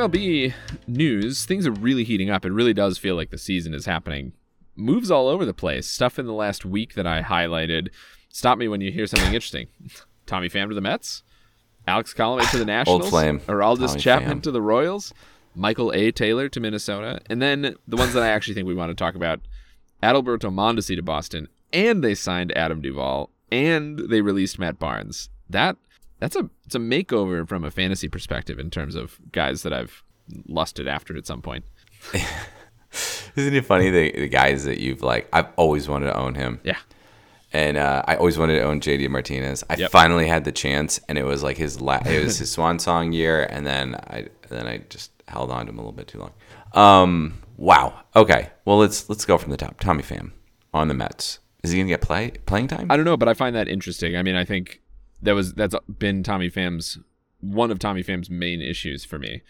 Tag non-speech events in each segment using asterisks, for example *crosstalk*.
MLB news, things are really heating up. It really does feel like the season is happening. Moves all over the place. Stuff in the last week that I highlighted. Stop me when you hear something interesting. *laughs* Tommy Pham to the Mets, Alex Colomé to the Nationals, Old flame. Aroldis Tommy Chapman Pham. to the Royals, Michael A. Taylor to Minnesota, and then the ones that I actually think we want to talk about: Adalberto Mondesi to Boston, and they signed Adam Duvall, and they released Matt Barnes. That that's a it's a makeover from a fantasy perspective in terms of guys that I've lusted after at some point. *laughs* Isn't it funny the, the guys that you've like? I've always wanted to own him. Yeah. and uh, I always wanted to own JD Martinez. I Yep. finally had the chance, and it was like his la- it was his swan song year, and then I then I just held on to him a little bit too long. Um, wow. Okay. Well, let's let's go from the top. Tommy Pham on the Mets. Is he gonna get play playing time? I don't know, but I find that interesting. I mean, I think that was that's been Tommy Pham's one of Tommy Pham's main issues for me.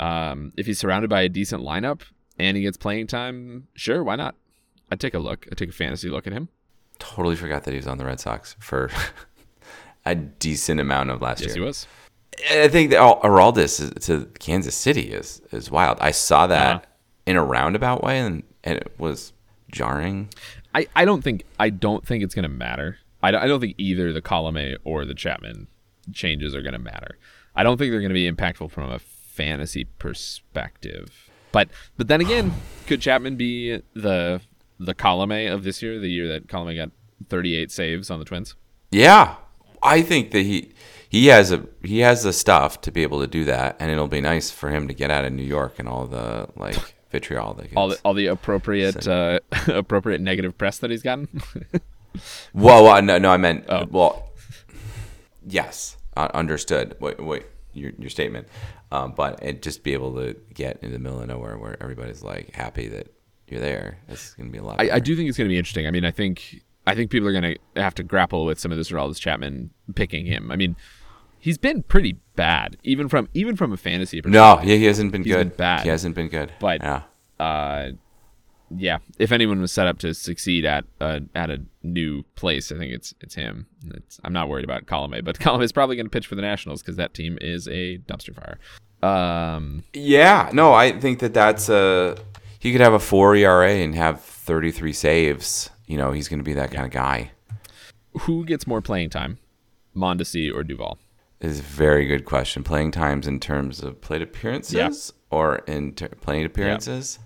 Um, if he's surrounded by a decent lineup and he gets playing time, sure, why not? I'd take a look. I'd take a fantasy look at him. totally forgot that he was on the Red Sox for *laughs* a decent amount of last year. Yes, he was. I think that Aroldis to Kansas City is is wild. I saw that Uh-huh. in a roundabout way, and and it was jarring. I, I don't think I don't think it's gonna matter. I don't, I don't think either the Colome or the Chapman changes are gonna matter. I don't think they're gonna be impactful from a fantasy perspective. But but then again, could Chapman be the the Colome of this year, the year that Colome got 38 saves on the Twins? Yeah, I think that he he has a he has the stuff to be able to do that, and it'll be nice for him to get out of New York and all the like *laughs* vitriol that. All the all the appropriate uh, *laughs* appropriate negative press that he's gotten. *laughs* Whoa, whoa, no, no, I meant Oh. well, yes, uh, understood. Wait, wait, your your statement, um, but it just be able to get in the middle of nowhere where everybody's like happy that you're there. It's gonna be a lot. I, I do think it's going to be interesting. I mean, I think I think people are going to have to grapple with some of this Aroldis Chapman picking him. I mean, he's been pretty bad, even from even from a fantasy perspective. No, he, he hasn't been good. been bad. He hasn't been good. But- yeah, Uh, yeah, if anyone was set up to succeed at uh, at a new place, I think it's it's him. It's, I'm not worried about Colome, but *laughs* Colome is probably going to pitch for the Nationals because that team is a dumpster fire. Um, yeah. No, I think that that's a. He could have a four ERA and have 33 saves. You know, he's going to be that kind of guy. who gets more playing time, Mondesi or Duvall? Is a very good question. Playing times in terms of plate appearances or in ter- playing appearances?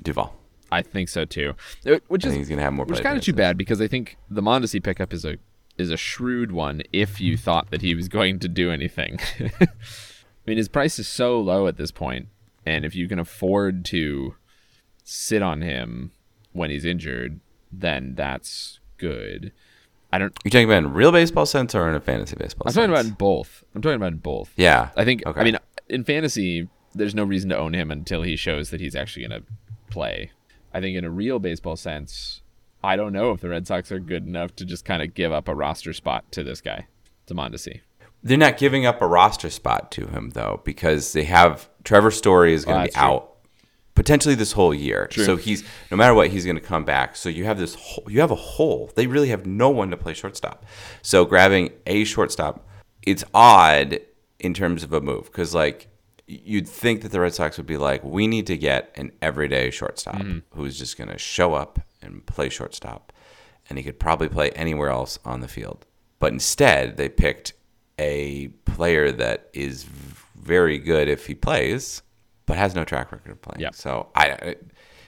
Duvall. I think so too. Uh, Which is he's to have more which is kind of too bad because I think the Mondesi pickup is a is a shrewd one if you thought that he was going to do anything. *laughs* I mean, his price is so low at this point, and if you can afford to sit on him when he's injured, then that's good. I don't. You're talking about in real baseball sense or in a fantasy baseball I'm sense? talking about in both. I'm talking about in both. Yeah. I think. Okay. I mean, in fantasy, there's no reason to own him until he shows that he's actually going to play. I think in a real baseball sense, I don't know if the Red Sox are good enough to just kind of give up a roster spot to this guy, to Mondesi. They're not giving up a roster spot to him though, because they have Trevor Story is going Oh, to be that's true. out potentially this whole year. So he's no matter what, he's going to come back. So you have this, whole, you have a hole. They really have no one to play shortstop. So grabbing a shortstop, it's odd in terms of a move because like you'd think that the Red Sox would be like, we need to get an everyday shortstop Mm-hmm. who's just going to show up and play shortstop, and he could probably play anywhere else on the field. But instead, they picked a player that is very good if he plays, but has no track record of playing. Yeah. So I, I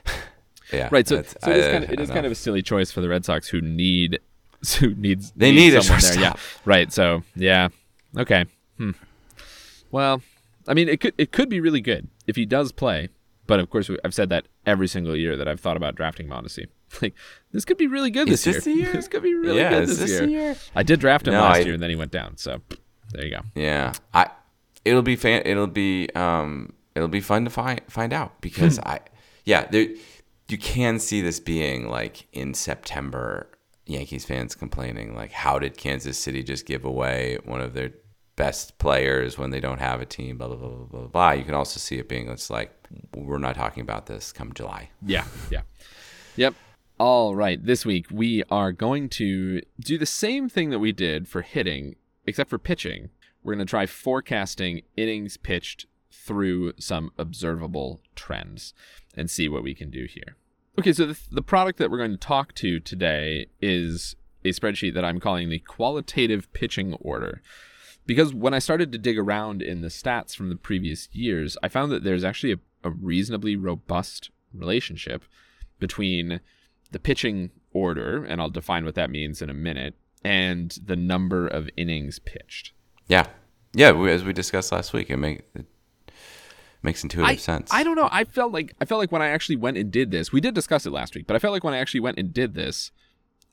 *laughs* yeah, Right. So, so it is, kind of, it is kind of a silly choice for the Red Sox who need *laughs* who needs They need a someone there. Yeah. Right. So yeah. Okay. Hmm. Well, I mean, it could it could be really good if he does play. But of course, I've said that every single year that I've thought about drafting Mondesi. *laughs* Like this could be really good Is this, this the year? *laughs* this could be really Yeah, good this, this year. year? I did draft him No, last I- year, and then he went down. So there you go. Yeah, I. It'll be fan. It'll be um. It'll be fun to find find out because I. Yeah, there. You can see this being like in September. Yankees fans complaining like, how did Kansas City just give away one of their best players when they don't have a team? Blah blah blah blah blah. blah. You can also see it being it's like we're not talking about this come July. Yeah, yeah. Yep. All right. This week we are going to do the same thing that we did for hitting, except for pitching. We're going to try forecasting innings pitched through some observable trends and see what we can do here. Okay, so the, the product that we're going to talk to today is a spreadsheet that I'm calling the qualitative pitching order. Because when I started to dig around in the stats from the previous years, I found that there's actually a, a reasonably robust relationship between the pitching order, and I'll define what that means in a minute, and the number of innings pitched. Yeah, yeah. we- As we discussed last week, it make it makes intuitive I, sense. I don't know. I felt like I felt like when I actually went and did this, we did discuss it last week, but I felt like when I actually went and did this,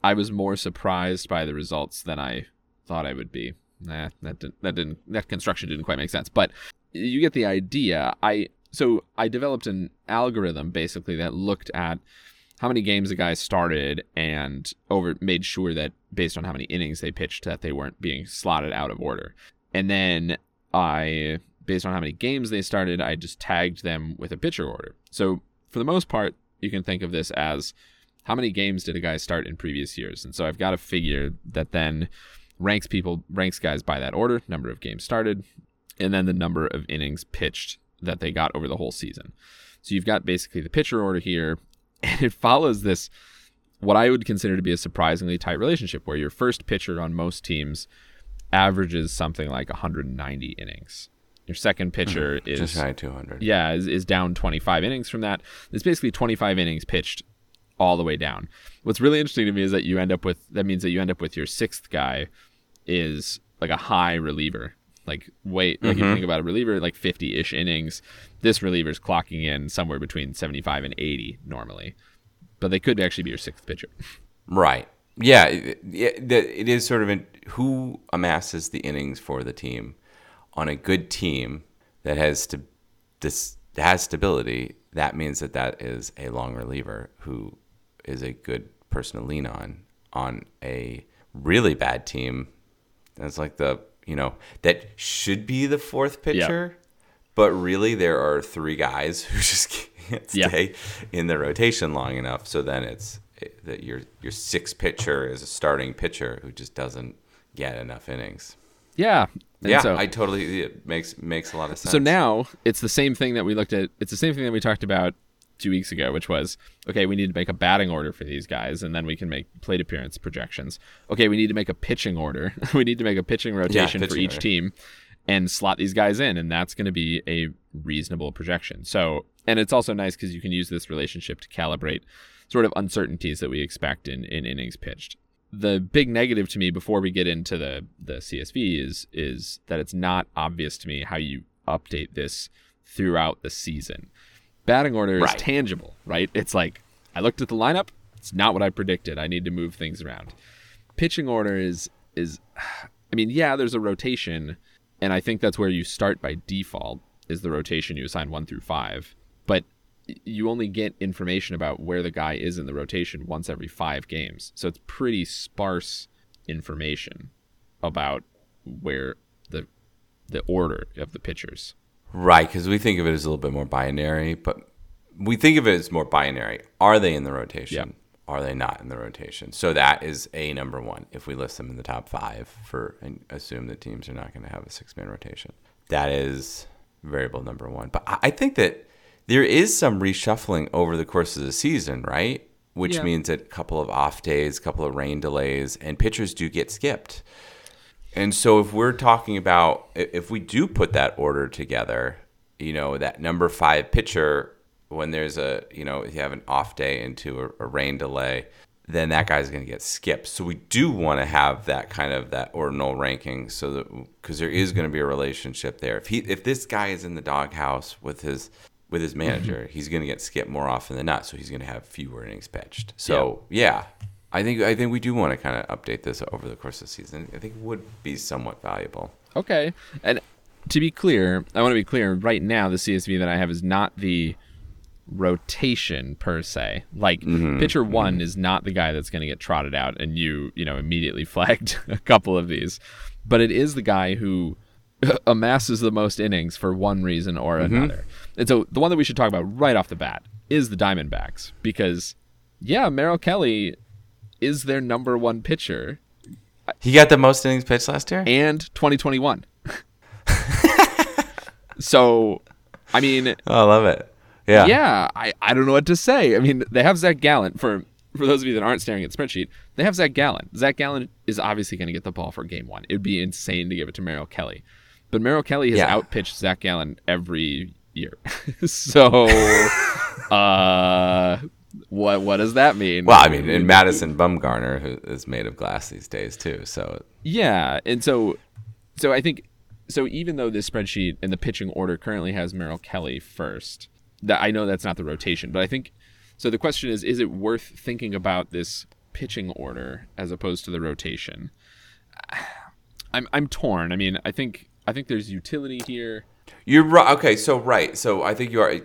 I was more surprised by the results than I thought I would be. Nah, that didn't, that didn't that construction didn't quite make sense, but you get the idea. I so I developed an algorithm basically that looked at how many games a guy started and over made sure that based on how many innings they pitched that they weren't being slotted out of order. And then I based on how many games they started, I just tagged them with a pitcher order. So for the most part, you can think of this as how many games did a guy start in previous years? And so I've got a figure that then ranks people ranks guys by that order, number of games started, and then the number of innings pitched that they got over the whole season. So you've got basically the pitcher order here, *laughs* and it follows this what I would consider to be a surprisingly tight relationship where your first pitcher on most teams averages something like 190 innings. Your second pitcher mm-hmm. is just two hundred. yeah, is, is down 25 innings from that. It's basically 25 innings pitched all the way down. What's really interesting to me is that you end up with that means that you end up with your sixth guy is like a high reliever. Like wait, like if you mm-hmm. think about a reliever, like 50-ish innings, this reliever is clocking in somewhere between 75 and 80 normally. But they could actually be your sixth pitcher. Right. Yeah. It, it, it is sort of in, who amasses the innings for the team on a good team that has to this has stability. That means that that is a long reliever who is a good person to lean on. On a really bad team, that's like the you know that should be the fourth pitcher, but really there are three guys *laughs* who just can't Yeah. stay in the rotation long enough. So then it's that your your sixth pitcher is a starting pitcher who just doesn't get enough innings. Yeah. Yeah, so- I totally it makes makes a lot of sense. So now it's the same thing that we looked at. It's the same thing that we talked about two weeks ago, which was okay, we need to make a batting order for these guys, and then we can make plate appearance projections. Okay, we need to make a pitching order. *laughs* we need to make a pitching rotation for pitching each order. team and slot these guys in, and that's going to be a reasonable projection. So, and it's also nice because you can use this relationship to calibrate sort of uncertainties that we expect in, in innings pitched the big negative to me before we get into the the CSV is is that it's not obvious to me how you update this throughout the season. Batting order is Right. tangible, right? It's like I looked at the lineup, it's not what I predicted. I need to move things around. Pitching order is is *sighs* I mean, yeah, there's a rotation and I think that's where you start by default is the rotation you assign 1 through 5. But you only get information about where the guy is in the rotation once every five games. So it's pretty sparse information about where the the order of the pitchers. Right, because we think of it as a little bit more binary, but we think of it as more binary. Are they in the rotation? Are they not in the rotation? So that is a number one. If we list them in the top five for and assume that teams are not going to have a six man rotation, that is variable number one. But I I think that there is some reshuffling over the course of the season, right? Which Yeah. means that a couple of off days, a couple of rain delays, and pitchers do get skipped. And so if we're talking about if we do put that order together, you know, that number five pitcher, when there's a, you know, if you have an off day into a, a rain delay, then that guy's going to get skipped. So we do want to have that kind of that ordinal ranking so that because there is going to be a relationship there. If he if this guy is in the doghouse with his with his mm-hmm. manager, he's going to get skipped more often than not, so he's going to have fewer innings pitched. So yeah. I think I think we do want to kind of update this over the course of the season. I think it would be somewhat valuable. Okay. And to be clear, I want to be clear. Right now, the CSV that I have is not the rotation per se. Like mm-hmm. Mm-hmm. pitcher one is not the guy that's going to get trotted out, and you you know immediately *laughs* flagged a couple of these, but it is the guy who *laughs* amasses the most innings for one reason or mm-hmm. another. And so the one that we should talk about right off the bat is the Diamondbacks because yeah, Merrill Kelly is their number one pitcher He got the most innings pitched last year. and 2021. *laughs* so, I mean, Oh, I love it. Yeah. yeah, I, I don't know what to say. I mean, they have Zach Gallen for for those of you that aren't staring at the spreadsheet. They have Zach Gallen. Zach Gallen is obviously going to get the ball for game one. It would be insane to give it to Merrill Kelly, but Merrill Kelly has Yeah. outpitched Zach Gallen every year. *laughs* so, *laughs* uh, what what does that mean? Well, I mean, and Madison Bumgarner, who is made of glass these days too. So Yeah, and so so I think so even though this spreadsheet and the pitching order currently has Merrill Kelly first, that I know that's not the rotation, but I think so the question is is it worth thinking about this pitching order as opposed to the rotation? *sighs* I'm I'm torn. I mean, I think I think there's utility here. you're right. Okay, so right. So I think you are.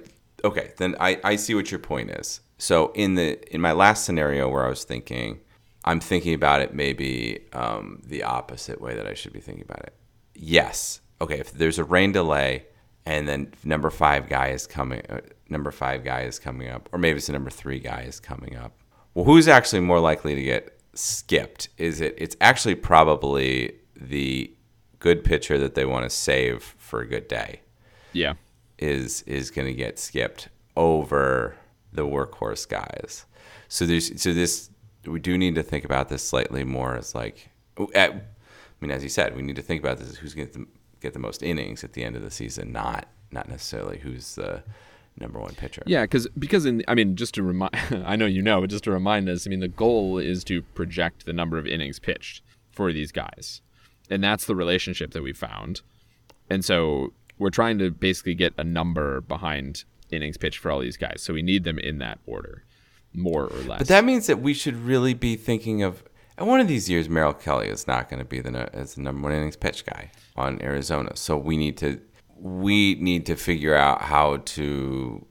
Okay, then I I see what your point is. So in the in my last scenario where I was thinking, I'm thinking about it maybe um, the opposite way that I should be thinking about it. Yes. Okay. If there's a rain delay, and then number five guy is coming, uh, number five guy is coming up, or maybe it's the number three guy is coming up. Well, who's actually more likely to get skipped? Is it? It's actually probably the good pitcher that they want to save for a good day Yeah. is is going to get skipped over the workhorse guys. So there's so this we do need to think about this slightly more as like at, I mean as you said we need to think about this who's going to get the most innings at the end of the season not not necessarily who's the number one pitcher. Yeah, because because in I mean just to remind *laughs* I know you know, but just to remind us, I mean the goal is to project the number of innings pitched for these guys, and that's the relationship that we found, and so we're trying to basically get a number behind innings pitched for all these guys, so we need them in that order, more or less. But that means that we should really be thinking of. And one of these years, Merrill Kelly is not going to be the as the number one innings pitch guy on Arizona. So we need to we need to figure out how to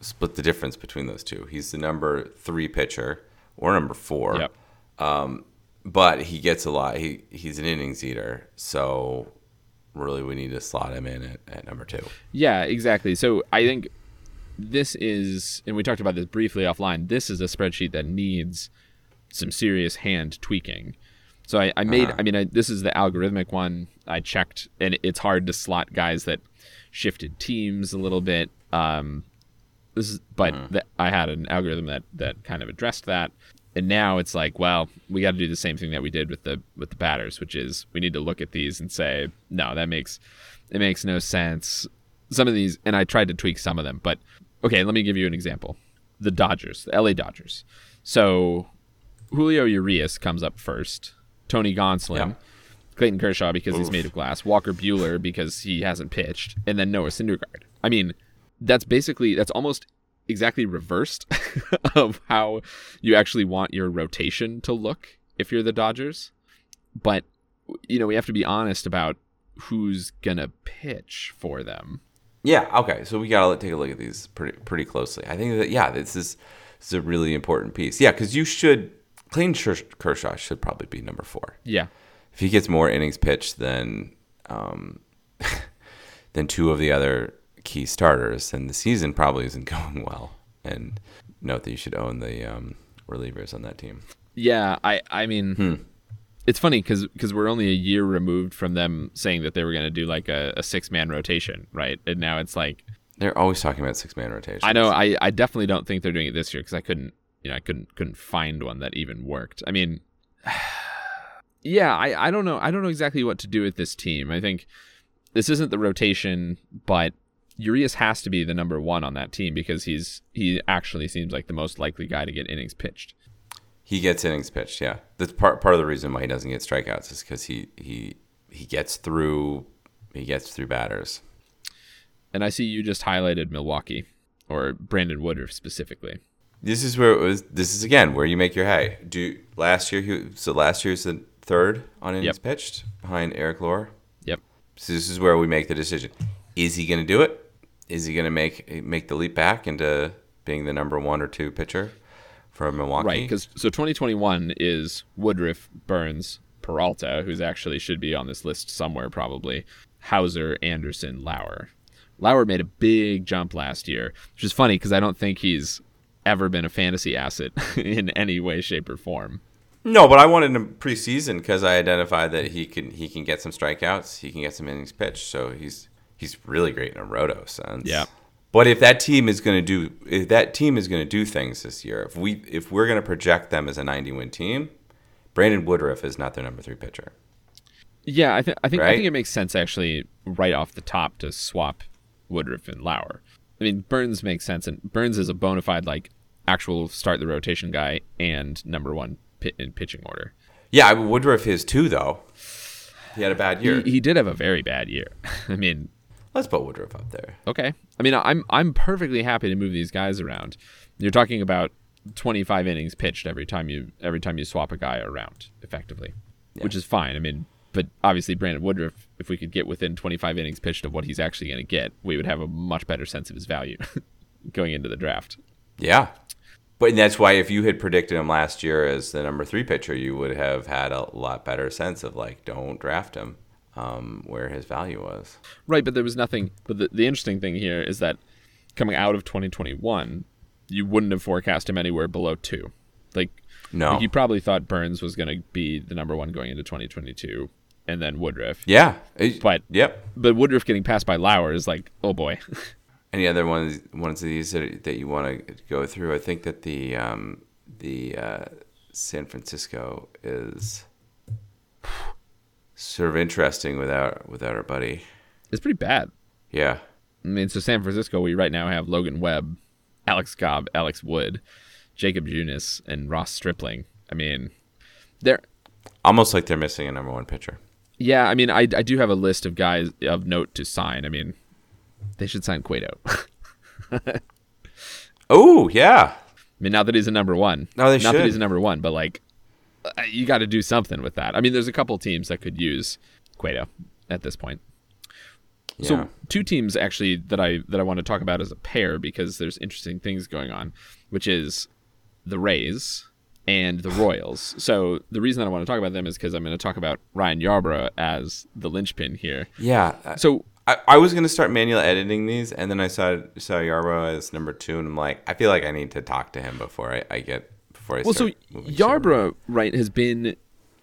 split the difference between those two. He's the number three pitcher or number four, Yep. Um, but he gets a lot. He he's an innings eater, so really we need to slot him in at, at number two. Yeah, exactly. So I think this is, and we talked about this briefly offline. This is a spreadsheet that needs some serious hand tweaking. So I, I made, I mean, I, this is the algorithmic one. I checked, and it's hard to slot guys that shifted teams a little bit. Um, this is, but the, I had an algorithm that that kind of addressed that. And now it's like, well, we got to do the same thing that we did with the with the batters, which is we need to look at these and say, no, that makes it makes no sense. Some of these, and I tried to tweak some of them, but okay, let me give you an example. The Dodgers, the LA Dodgers. So Julio Urias comes up first. Tony Gonsolin, Yeah. Clayton Kershaw because he's made of glass, Walker Buehler because he hasn't pitched, and then Noah Syndergaard. I mean, that's basically that's almost exactly reversed *laughs* of how you actually want your rotation to look if you're the Dodgers. But you know, we have to be honest about who's gonna pitch for them. Yeah. Okay. So we gotta take a look at these pretty pretty closely. I think that yeah, this is this is a really important piece. Yeah, because you should Clayton Kershaw should probably be number four. Yeah. If he gets more innings pitched than um, *laughs* than two of the other key starters, then the season probably isn't *laughs* going well. And note that you should own the um, relievers on that team. Yeah, I I mean, it's funny because because we're only a year removed from them saying that they were going to do like a, a six man rotation, right? And now it's like They're always talking about six man rotation. I know I, I definitely don't think they're doing it this year because I couldn't you know I couldn't couldn't find one that even worked. I mean, *sighs* yeah, I I don't know I don't know exactly what to do with this team. I think this isn't the rotation, but Urias has to be the number one on that team because he's he actually seems like the most likely guy to get innings pitched. He gets innings pitched. Yeah, that's part part of the reason why he doesn't get strikeouts is because he he he gets through he gets through batters. And I see you just highlighted Milwaukee or Brandon Woodruff specifically. This is where it was. This is again where you make your hay. Do last year? He, so last year's the third on innings Yep. pitched behind Eric Lauer. Yep. So this is where we make the decision. Is he going to do it? Is he going to make make the leap back into being the number one or two pitcher for Milwaukee? Right, because so 2021 is Woodruff, Burnes, Peralta, who's actually should be on this list somewhere probably. Houser, Anderson, Lauer. Lauer made a big jump last year, which is funny because I don't think he's ever been a fantasy asset *laughs* in any way, shape, or form. no, but I wanted him preseason because I identified that he can he can get some strikeouts, he can get some innings pitched, so he's he's really great in a roto sense. Yeah. But if that team is going to do if that team is going to do things this year, if we if we're going to project them as a 90 win team, Brandon Woodruff is not their number 3 pitcher. Yeah, I think I think I think it makes sense actually right off the top to swap Woodruff and Lauer. I mean, Burnes makes sense, and Burnes is a bona fide like actual start the rotation guy and number one pit in pitching order. Yeah, I- Woodruff is too though. He had a bad year. He, he did have a very bad year. *laughs* I mean, Let's put Woodruff up there. okay. I mean, I'm I'm perfectly happy to move these guys around. You're talking about 25 innings pitched every time you every time you swap a guy around effectively, which is fine. I mean, but obviously Brandon Woodruff, if we could get within 25 innings pitched of what he's actually going to get, we would have a much better sense of his value *laughs* going into the draft. Yeah. But that's why if you had predicted him last year as the number three pitcher, you would have had a lot better sense of like, don't draft him um, where his value was. Right, but there was nothing. But the, the interesting thing here is that coming out of 2021, you wouldn't have forecast him anywhere below two. Like, No. you probably thought Burnes was going to be the number one going into 2022, and then Woodruff. Yeah. But yep. but Woodruff getting passed by Lauer is like, oh boy. *laughs* Any other ones ones of these that, that you want to go through? I think that the um, the uh, San Francisco is sort of interesting without without our buddy. it's pretty bad. Yeah. I mean, so San Francisco, we right now have Logan Webb, Alex Cobb, Alex Wood, Jakob Junis, and Ross Stripling. I mean, they're Almost like they're missing a number one pitcher. Yeah, I mean, I, I do have a list of guys of note to sign. I mean, they should sign Cueto. *laughs* Oh yeah. I mean, now that he's a number one. No, they Not that he's a number one, but like, Uh, you got to do something with that. I mean, there's a couple teams that could use Cueto at this point. Yeah. So two teams actually that I that I want to talk about as a pair because there's interesting things going on, which is the Rays and the *sighs* Royals. So the reason that I want to talk about them is because I'm going to talk about Ryan Yarbrough as the linchpin here. yeah. Uh, so I, I was gonna start manually editing these, and then I saw saw Yarbrough as number two, and I'm like, I feel like I need to talk to him before I, I get before I Well, so start. moving forward. Yarbrough, right, has been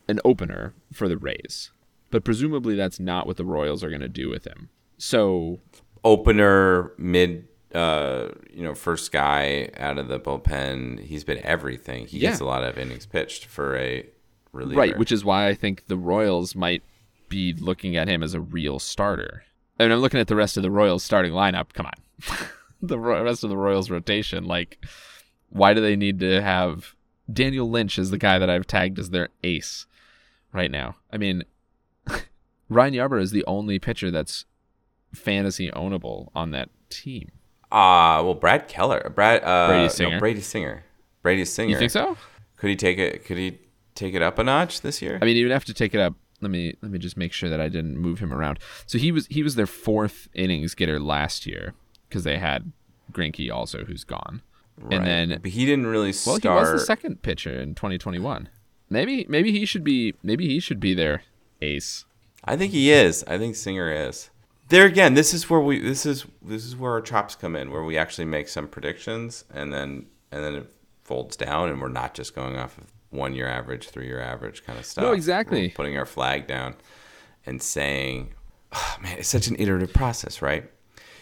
an opener for the Rays, but presumably that's not what the Royals are going to do with him. So, opener, mid, uh, you know, first guy out of the bullpen. He's been everything. He gets a lot of innings pitched for a reliever. right, which is why I think the Royals might be looking at him as a real starter. I mean, I'm looking at the rest of the Royals starting lineup. Come on, *laughs* the rest of the Royals rotation. Like, why do they need to have Daniel Lynch is the guy that I've tagged as their ace right now? I mean, *laughs* Ryan Yarbrough is the only pitcher that's fantasy ownable on that team. uh well, Brad Keller, Brad, uh, Brady no, Singer. Brady Singer, Brady Singer. You think so? Could he take it? Could he take it up a notch this year? I mean, he would have to take it up. Let me let me just make sure that I didn't move him around. So he was he was their fourth innings getter last year because they had Greinke also, who's gone, Right. and then but he didn't really start. well, he was the second pitcher in 2021. Maybe maybe he should be maybe he should be their ace. I think he is. I think Singer is. There again, this is where we this is this is where our chops come in, where we actually make some predictions and then and then it folds down, and we're not just going off of one year average, three year average kind of stuff. No, exactly. We're putting our flag down and saying, oh, man, it's such an iterative process, right?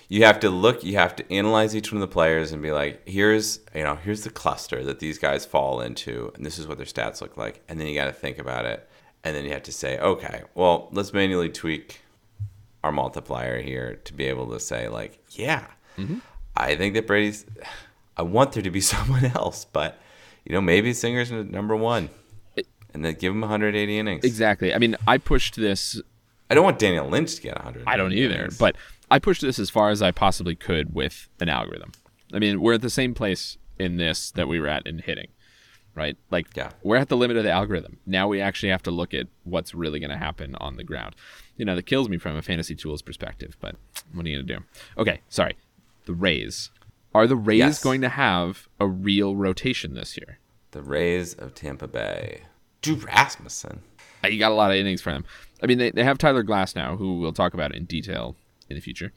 You have to look, you have to analyze each one of the players and be like, here's you know, here's the cluster that these guys fall into, and this is what their stats look like, and then you got to think about it, and then you have to say, okay, well, let's manually tweak our multiplier here to be able to say like, yeah, mm-hmm. I think that Brady's. I want there to be *laughs* someone else, but you know maybe Singer's number one, and then give him 180 innings. Exactly. I mean, I pushed this. I don't want Daniel Lynch to get 100. I don't either. innings. But I pushed this as far as I possibly could with an algorithm. I mean, we're at the same place in this that we were at in hitting, right? Like, Yeah. we're at the limit of the algorithm. Now we actually have to look at what's really going to happen on the ground. You know, that kills me from a fantasy tools perspective, but what are you going to do? Okay, sorry. The Rays. Are the Rays Yes. going to have a real rotation this year? The Rays of Tampa Bay. Drew Rasmussen. Uh, You got a lot of innings for them. I mean, they, they have Tyler Glasnow, who we'll talk about in detail in the future.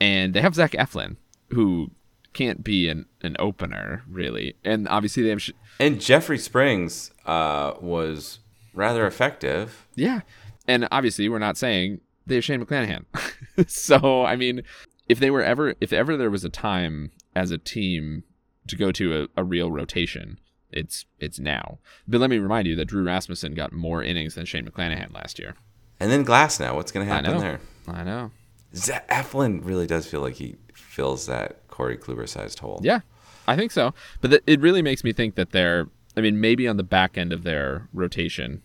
And they have Zach Eflin, who can't be an, an opener, really. And obviously, they have. Sh- And Jeffrey Springs uh, was rather effective. yeah. And obviously, we're not saying they have Shane McClanahan. *laughs* so, I mean, if they were ever, if ever there was a time as a team to go to a, a real rotation, it's it's now. But let me remind you that Drew Rasmussen got more innings than Shane McClanahan last year. And then Glasnow. What's going to I happen know. there? I know. Z- Eflin really does feel like he fills that Corey Kluber sized hole. Yeah, I think so. But th- it really makes me think that they're, I mean, maybe on the back end of their rotation,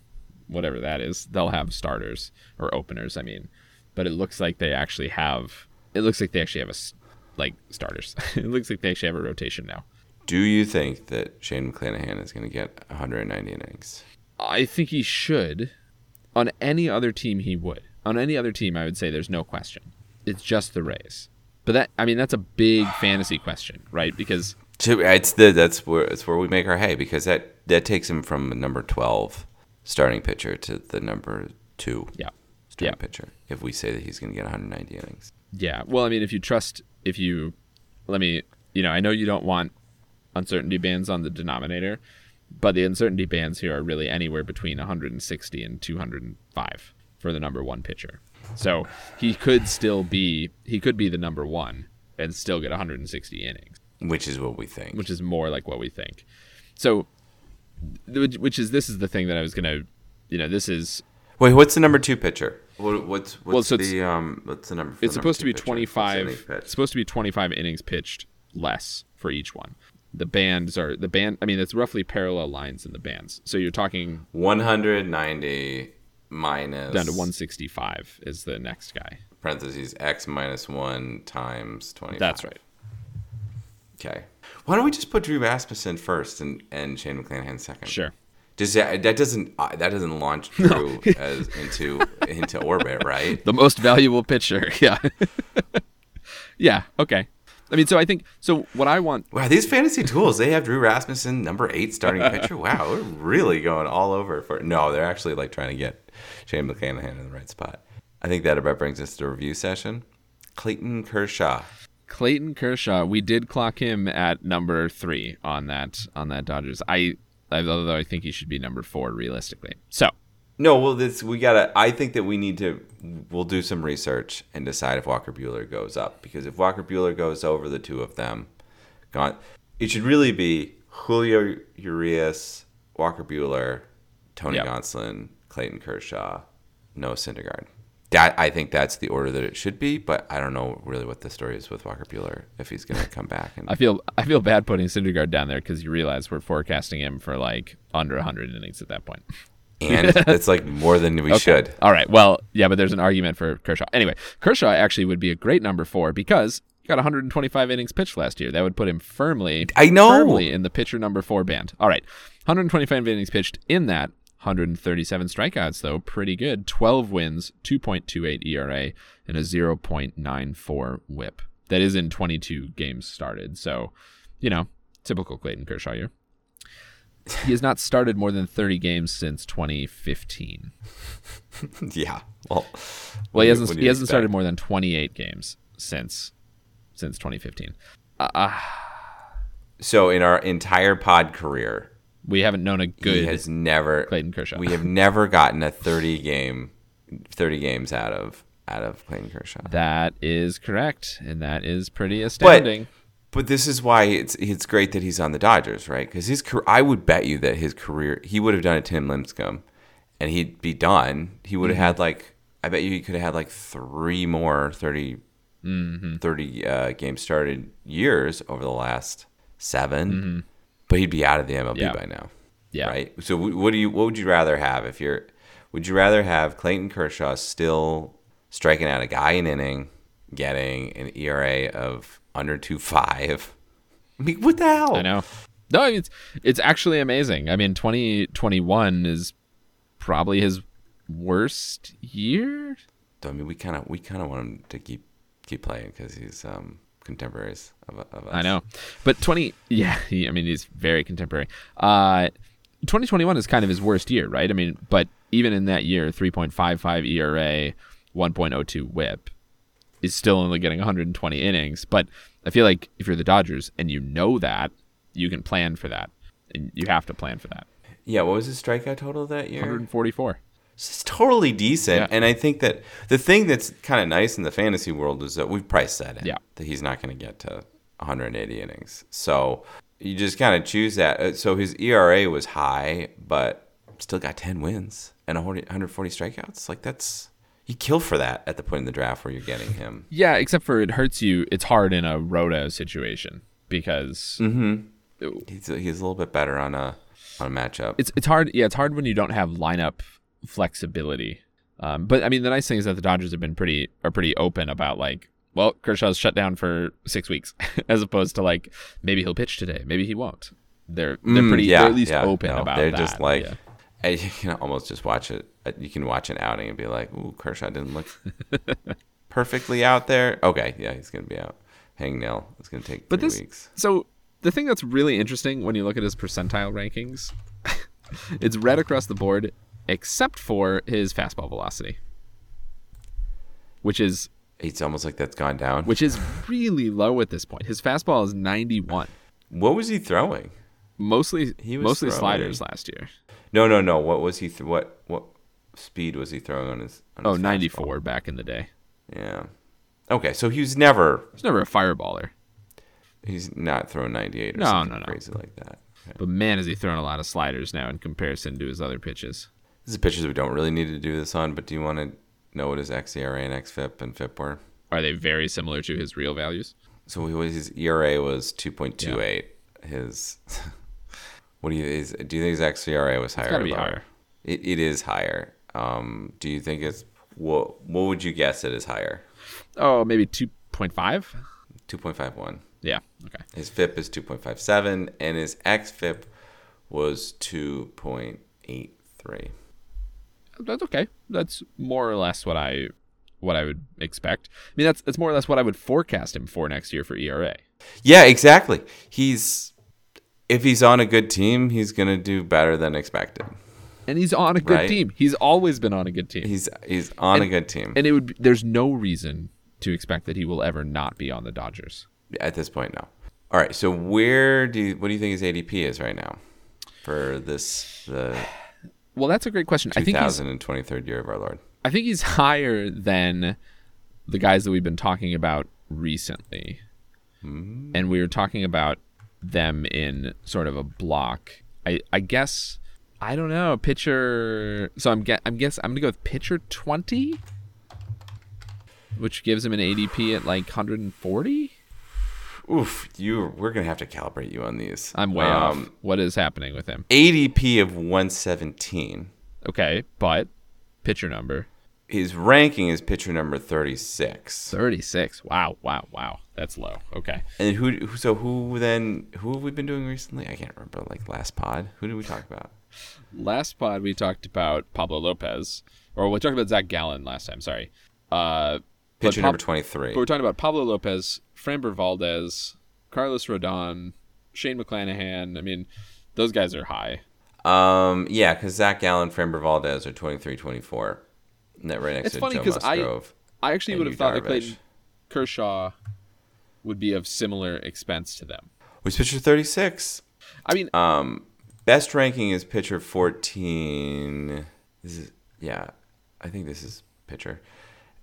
whatever that is, they'll have starters or openers. I mean, but it looks like they actually have, it looks like they actually have a, like starters. *laughs* it looks like they actually have a rotation now. Do you think that Shane McClanahan is going to get 190 innings? I think he should. On any other team, he would. On any other team, I would say there's no question. It's just the Rays. But that, I mean, that's a big fantasy question, right? Because It's the that's where it's where we make our hay because that that takes him from the number 12 starting pitcher to the number two yeah, starting yeah. pitcher. If we say that he's going to get 190 innings, Yeah. Well, I mean, if you trust, if you, let me, you know, I know you don't want uncertainty bands on the denominator, but the uncertainty bands here are really anywhere between 160 and 205 for the number one pitcher. So he could still be, he could be the number one and still get 160 innings, which is what we think. which is more like what we think. So, which, is, this is the thing that I was to, you know, this is Wait, what's the number two pitcher? What, what's what's Well, so the um what's the number? It's the number supposed to be 25 What's the innings it's supposed to be 25 innings pitched less for each one the bands are the band i mean it's roughly parallel lines in the bands so you're talking 190 minus down to 165 is the next guy parentheses x minus one times 25. that's right Okay. Why don't we just put Drew Rasmussen first and, and Shane McClanahan second? sure Does that that doesn't uh, that doesn't launch *laughs* Drew as into into orbit, right? *laughs* the most valuable pitcher *laughs* yeah yeah okay i mean so i think so what i want Wow, these fantasy tools, they have Drew Rasmussen, number eight starting pitcher. Wow, we're really going all over for No, they're actually like trying to get Shane McClanahan in the right spot. I think that about brings us to review session. Clayton Kershaw. clayton kershaw we did clock him at number three on that on that dodgers i although i think he should be number four realistically so No, well, this we gotta. I think that we need to. We'll do some research and decide if Walker Buehler goes up because if Walker Buehler goes over the two of them, gone. It should really be Julio Urias, Walker Buehler, Tony Yep. Gonsolin, Clayton Kershaw, Noah Syndergaard. That I think that's the order that it should be, but I don't know really what the story is with Walker Buehler if he's gonna come back. And I feel I feel bad putting Syndergaard down there because you realize we're forecasting him for like under 100 innings at that point. and it's like more than we *laughs* should. All right. Well, yeah, but there's an argument for Kershaw. Anyway, Kershaw actually would be a great number four because he got 125 innings pitched last year. That would put him firmly, I know. firmly in the pitcher number four band. All right, 125 innings pitched in that. 137 strikeouts though, pretty good. 12 wins, 2.28 ERA, and a 0.94 WHIP. That is in 22 games started. So, you know, typical Clayton Kershaw year. He has not started more than 30 games since 2015. *laughs* yeah. Well, Well, he hasn't. He hasn't expect? started more than 28 games since since 2015. Uh, uh, So in our entire pod career, we haven't known a good. he has never Clayton Kershaw. We have never gotten a 30 game 30 games out of out of Clayton Kershaw. That is correct, and that is pretty astounding. But this is why it's it's great that he's on the Dodgers, right? Cuz his I would bet you that his career he would have done a Tim Lincecum and he'd be done. He would have Mm-hmm. had like I bet you he could have had like 3 more 30 Mm-hmm. 30 uh, game started years over the last 7. But he'd be out of the MLB. Yeah. by now. yeah, right? So what do you what would you rather have if you're would you rather have Clayton Kershaw still striking out a guy an inning, getting an ERA of under two five. *laughs* I mean, what the hell? I know. No, it's it's actually amazing. I mean, 2021 is probably his worst year. I mean, we kind of we kind of want him to keep keep playing because he's um, contemporaries of, of us. I know, but 20, *laughs* yeah, I mean, he's very contemporary. Uh, 2021 is kind of his worst year, right? I mean, but even in that year, 3.55 ERA, 1.02 WHIP, is still only getting 120 innings. But I feel like if you're the Dodgers and you know that, you can plan for that, and you have to plan for that. Yeah, what was his strikeout total that year? 144. It's totally decent, Yeah. and I think that the thing that's kind of nice in the fantasy world is that we've priced that in. Yeah. that he's not going to get to 180 innings. So you just kind of choose that. Uh, So his ERA was high, but still got 10 wins and 140 140 strikeouts. Like that's you kill for that at the point in the draft where you're getting him. *laughs* Yeah, except for it hurts you. It's hard in a roto situation because He's he's a little bit better on a on a matchup. it's it's hard. Yeah, it's hard when you don't have lineup flexibility. Um, but I mean, the nice thing is that the Dodgers have been pretty are pretty open about like, well, Kershaw's shut down for six weeks, *laughs* as opposed to like maybe he'll pitch today, maybe he won't. They're they're Mm, pretty yeah, they're at least yeah, open no, about They're that. just like, yeah. *laughs* you can almost just watch it. uh, You can watch an outing and be like, "Ooh, Kershaw didn't look *laughs* perfectly out there." Okay, yeah, he's gonna be out. Hang nail. It's gonna take But this weeks. so the thing that's really interesting when you look at his percentile rankings, it's red across the board except for his fastball velocity, which is It's almost like that's gone down. which is really low at this point. His fastball is 91. what was he throwing? Mostly He was mostly throwing- sliders last year. No, no, no. What was he? Th- what what speed was he throwing on his? On Oh, his 94 back in the day. Yeah. Okay, so he was never. He's never a fireballer. He's not throwing 98 or No, something no, no. crazy like that. Okay. But man, is he throwing a lot of sliders now in comparison to his other pitches. This is pictures we don't really need to do this on, but do you want to know what his xERA and xFIP and FIP were? Are they very similar to his real values? So he was, his ERA was 2.28. His *laughs* what do you is, do you think his xERA was higher? It's got to be higher. It, it is higher. Um, do you think it's what? What would you guess it is higher? Oh, maybe 2.5? 2.51. Yeah. Okay. His FIP is 2.57, and his xFIP was 2.83. That's okay. That's more or less what I what I would expect. I mean, that's that's more or less what I would forecast him for next year for ERA. Yeah, exactly. He's if he's on a good team, he's gonna do better than expected. And he's on a good Right. team. He's always been on a good team. He's he's on a good team and it would be, there's no reason to expect that he will ever not be on the Dodgers. at this point now. All right, so where do you, what do you think his ADP is right now for this the Well, that's a great question. I think he's 2023rd year of our Lord? I think he's higher than the guys that we've been talking about recently. Hmm. And we were talking about them in sort of a block. I I guess I don't know, pitcher so I'm get I'm guess I'm going to go with pitcher 20 which gives him an ADP at like 140. Oof, you we're gonna have to calibrate you on these. I'm way Um, off. What is happening with him? ADP of 117. Okay, but pitcher number His ranking is pitcher number 36. 36. Wow, wow, wow. That's low. Okay. And who? So who then? Who have we been doing recently? I can't remember. Like last pod. Who did we talk about? Last pod we talked about Pablo Lopez, or we talked about Zach Gallen last time. Sorry. Uh, Pitcher Pab- number 23. But we're talking about Pablo Lopez, Framber Valdez, Carlos Rodon, Shane McClanahan. I mean, those guys are high. Um, yeah, because Zach Gallen, Framber Valdez are 23, 24. That right next It's to funny Joe 'cause I-. I actually would have thought that Darvish. Clayton Kershaw would be of similar expense to them. Who's pitcher 36? I mean, Um, best ranking is pitcher 14. This is yeah, I think this is pitcher.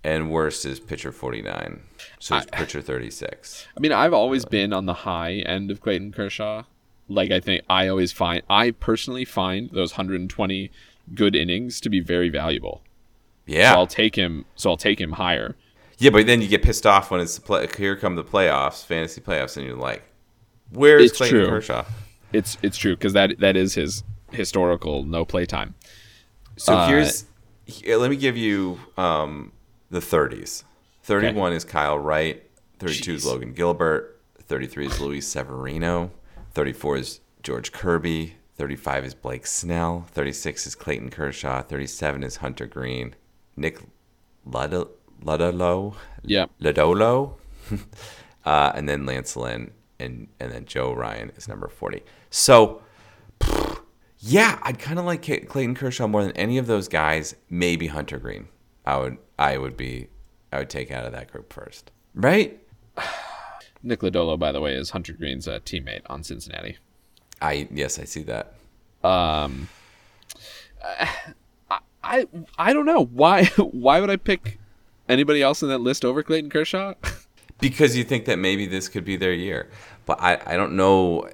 And worst is pitcher 49. So it's pitcher 36. I mean, I've always been on the high end of Clayton Kershaw. Like I think I always find I personally find those 120 good innings to be very valuable. Yeah. So I'll take him. So I'll take him higher. Yeah, but then you get pissed off when it's the play. Here come the playoffs, fantasy playoffs, and you're like, "Where's It's Clayton true. Kershaw?" It's it's true because that that is his historical no play time. So Uh, here's, let me give you um, the 30s. 31 is Kyle Wright. 32 is Logan Gilbert. 33 is Luis Severino. 34 is George Kirby. 35 is Blake Snell. 36 is Clayton Kershaw. 37 is Hunter Greene. Nick Lud- Ludolo. Yep. Lodolo. *laughs* uh, and then Lance Lynn. And, and then Joe Ryan is number 40. So, yeah, I'd kind of like Clayton Kershaw more than any of those guys. Maybe Hunter Greene. I would I would be I would take out of that group first. Right? *sighs* Nick Lodolo, by the way, is Hunter Greene's uh, teammate on Cincinnati. I yes, I see that. Um, *sighs* I, I I don't know why *laughs* why would I pick anybody else in that list over Clayton Kershaw? *laughs* Because you think that maybe this could be their year. But I, I don't know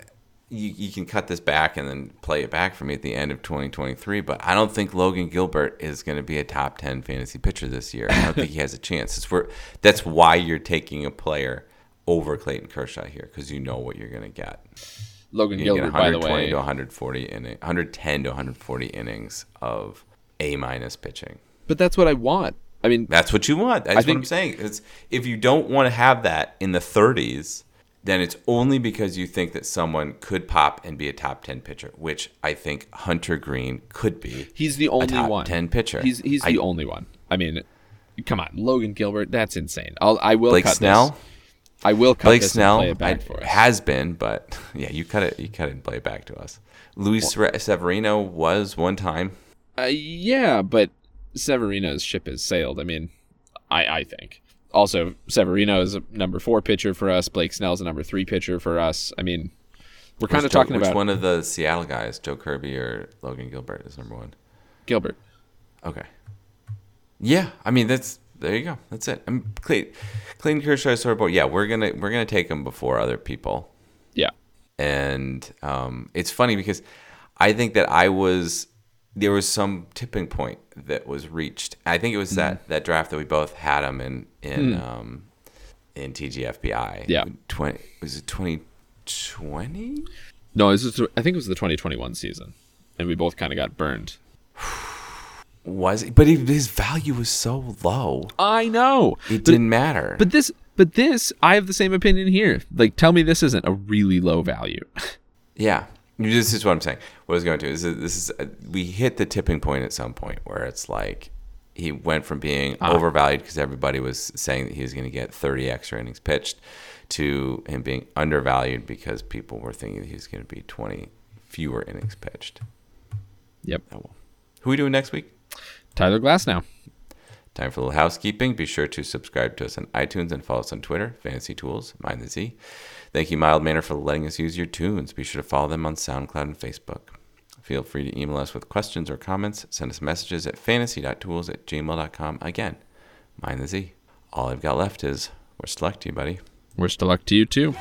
you, you can cut this back and then play it back for me at the end of 2023, but I don't think Logan Gilbert is going to be a top 10 fantasy pitcher this year. I don't think he has a chance. It's where, that's why you're taking a player over Clayton Kershaw here because you know what you're going to get. Logan You Gilbert, by the 120 way, to 140 inning, 110 to 140 innings of A minus pitching. but that's what I want. I mean, That's what you want. That's what think- I'm saying. It's, if you don't want to have that in the 30s, then it's only because you think that someone could pop and be a top 10 pitcher, which I think Hunter Greene could be. he's the only top one. 10 pitcher. He's he's I- the only one. I mean, come on, Logan Gilbert. That's insane. I'll I will Blake cut Snell. This. I will cut Blake this Snell and play it back I- for us. has been, but *laughs* yeah, you cut it. You cut it and play it back to us. Luis Severino was one time. Uh, yeah, but Severino's ship has sailed. I mean, I I think. Also, Severino is a number four pitcher for us. Blake Snell's a number three pitcher for us. I mean, we're kind of Joe- talking which about one of the Seattle guys, George Kirby or Logan Gilbert, is number one. Gilbert. Okay. Yeah, I mean that's there you go. That's it. I'm Clayton, Clayton Kershaw is sort of. Yeah, we're gonna we're gonna take him before other people, Yeah. and um, it's funny because I think that I was there was some tipping point that was reached. I think it was that that draft that we both had him in in um, in TGFBI. Yeah. twenty was it twenty twenty? No, this is, I think it was the 2021 season, and we both kind of got burned. *sighs* Was it? But his value was so low, I know. it didn't matter. But this, but this, I have the same opinion here. Like, tell me this isn't a really low value. Yeah, this is what I'm saying. What I was going to is this is uh, we hit the tipping point at some point where it's like he went from being overvalued because everybody was saying that he was going to get 30 extra innings pitched to him being undervalued because people were thinking that he was going to be 20 fewer innings pitched. yep. Oh well. Who are we doing next week? Tyler Glasnow. Time for a little housekeeping. Be sure to subscribe to us on iTunes and follow us on Twitter, Fantasy Tools, Mind the Z. Thank you, Mild Manner, for letting us use your tunes. Be sure to follow them on SoundCloud and Facebook. Feel free to email us with questions or comments. Send us messages at fantasy.tools at gmail.com. Again, Mind the Z. All I've got left is, we're stuck to you, buddy. To luck to you too.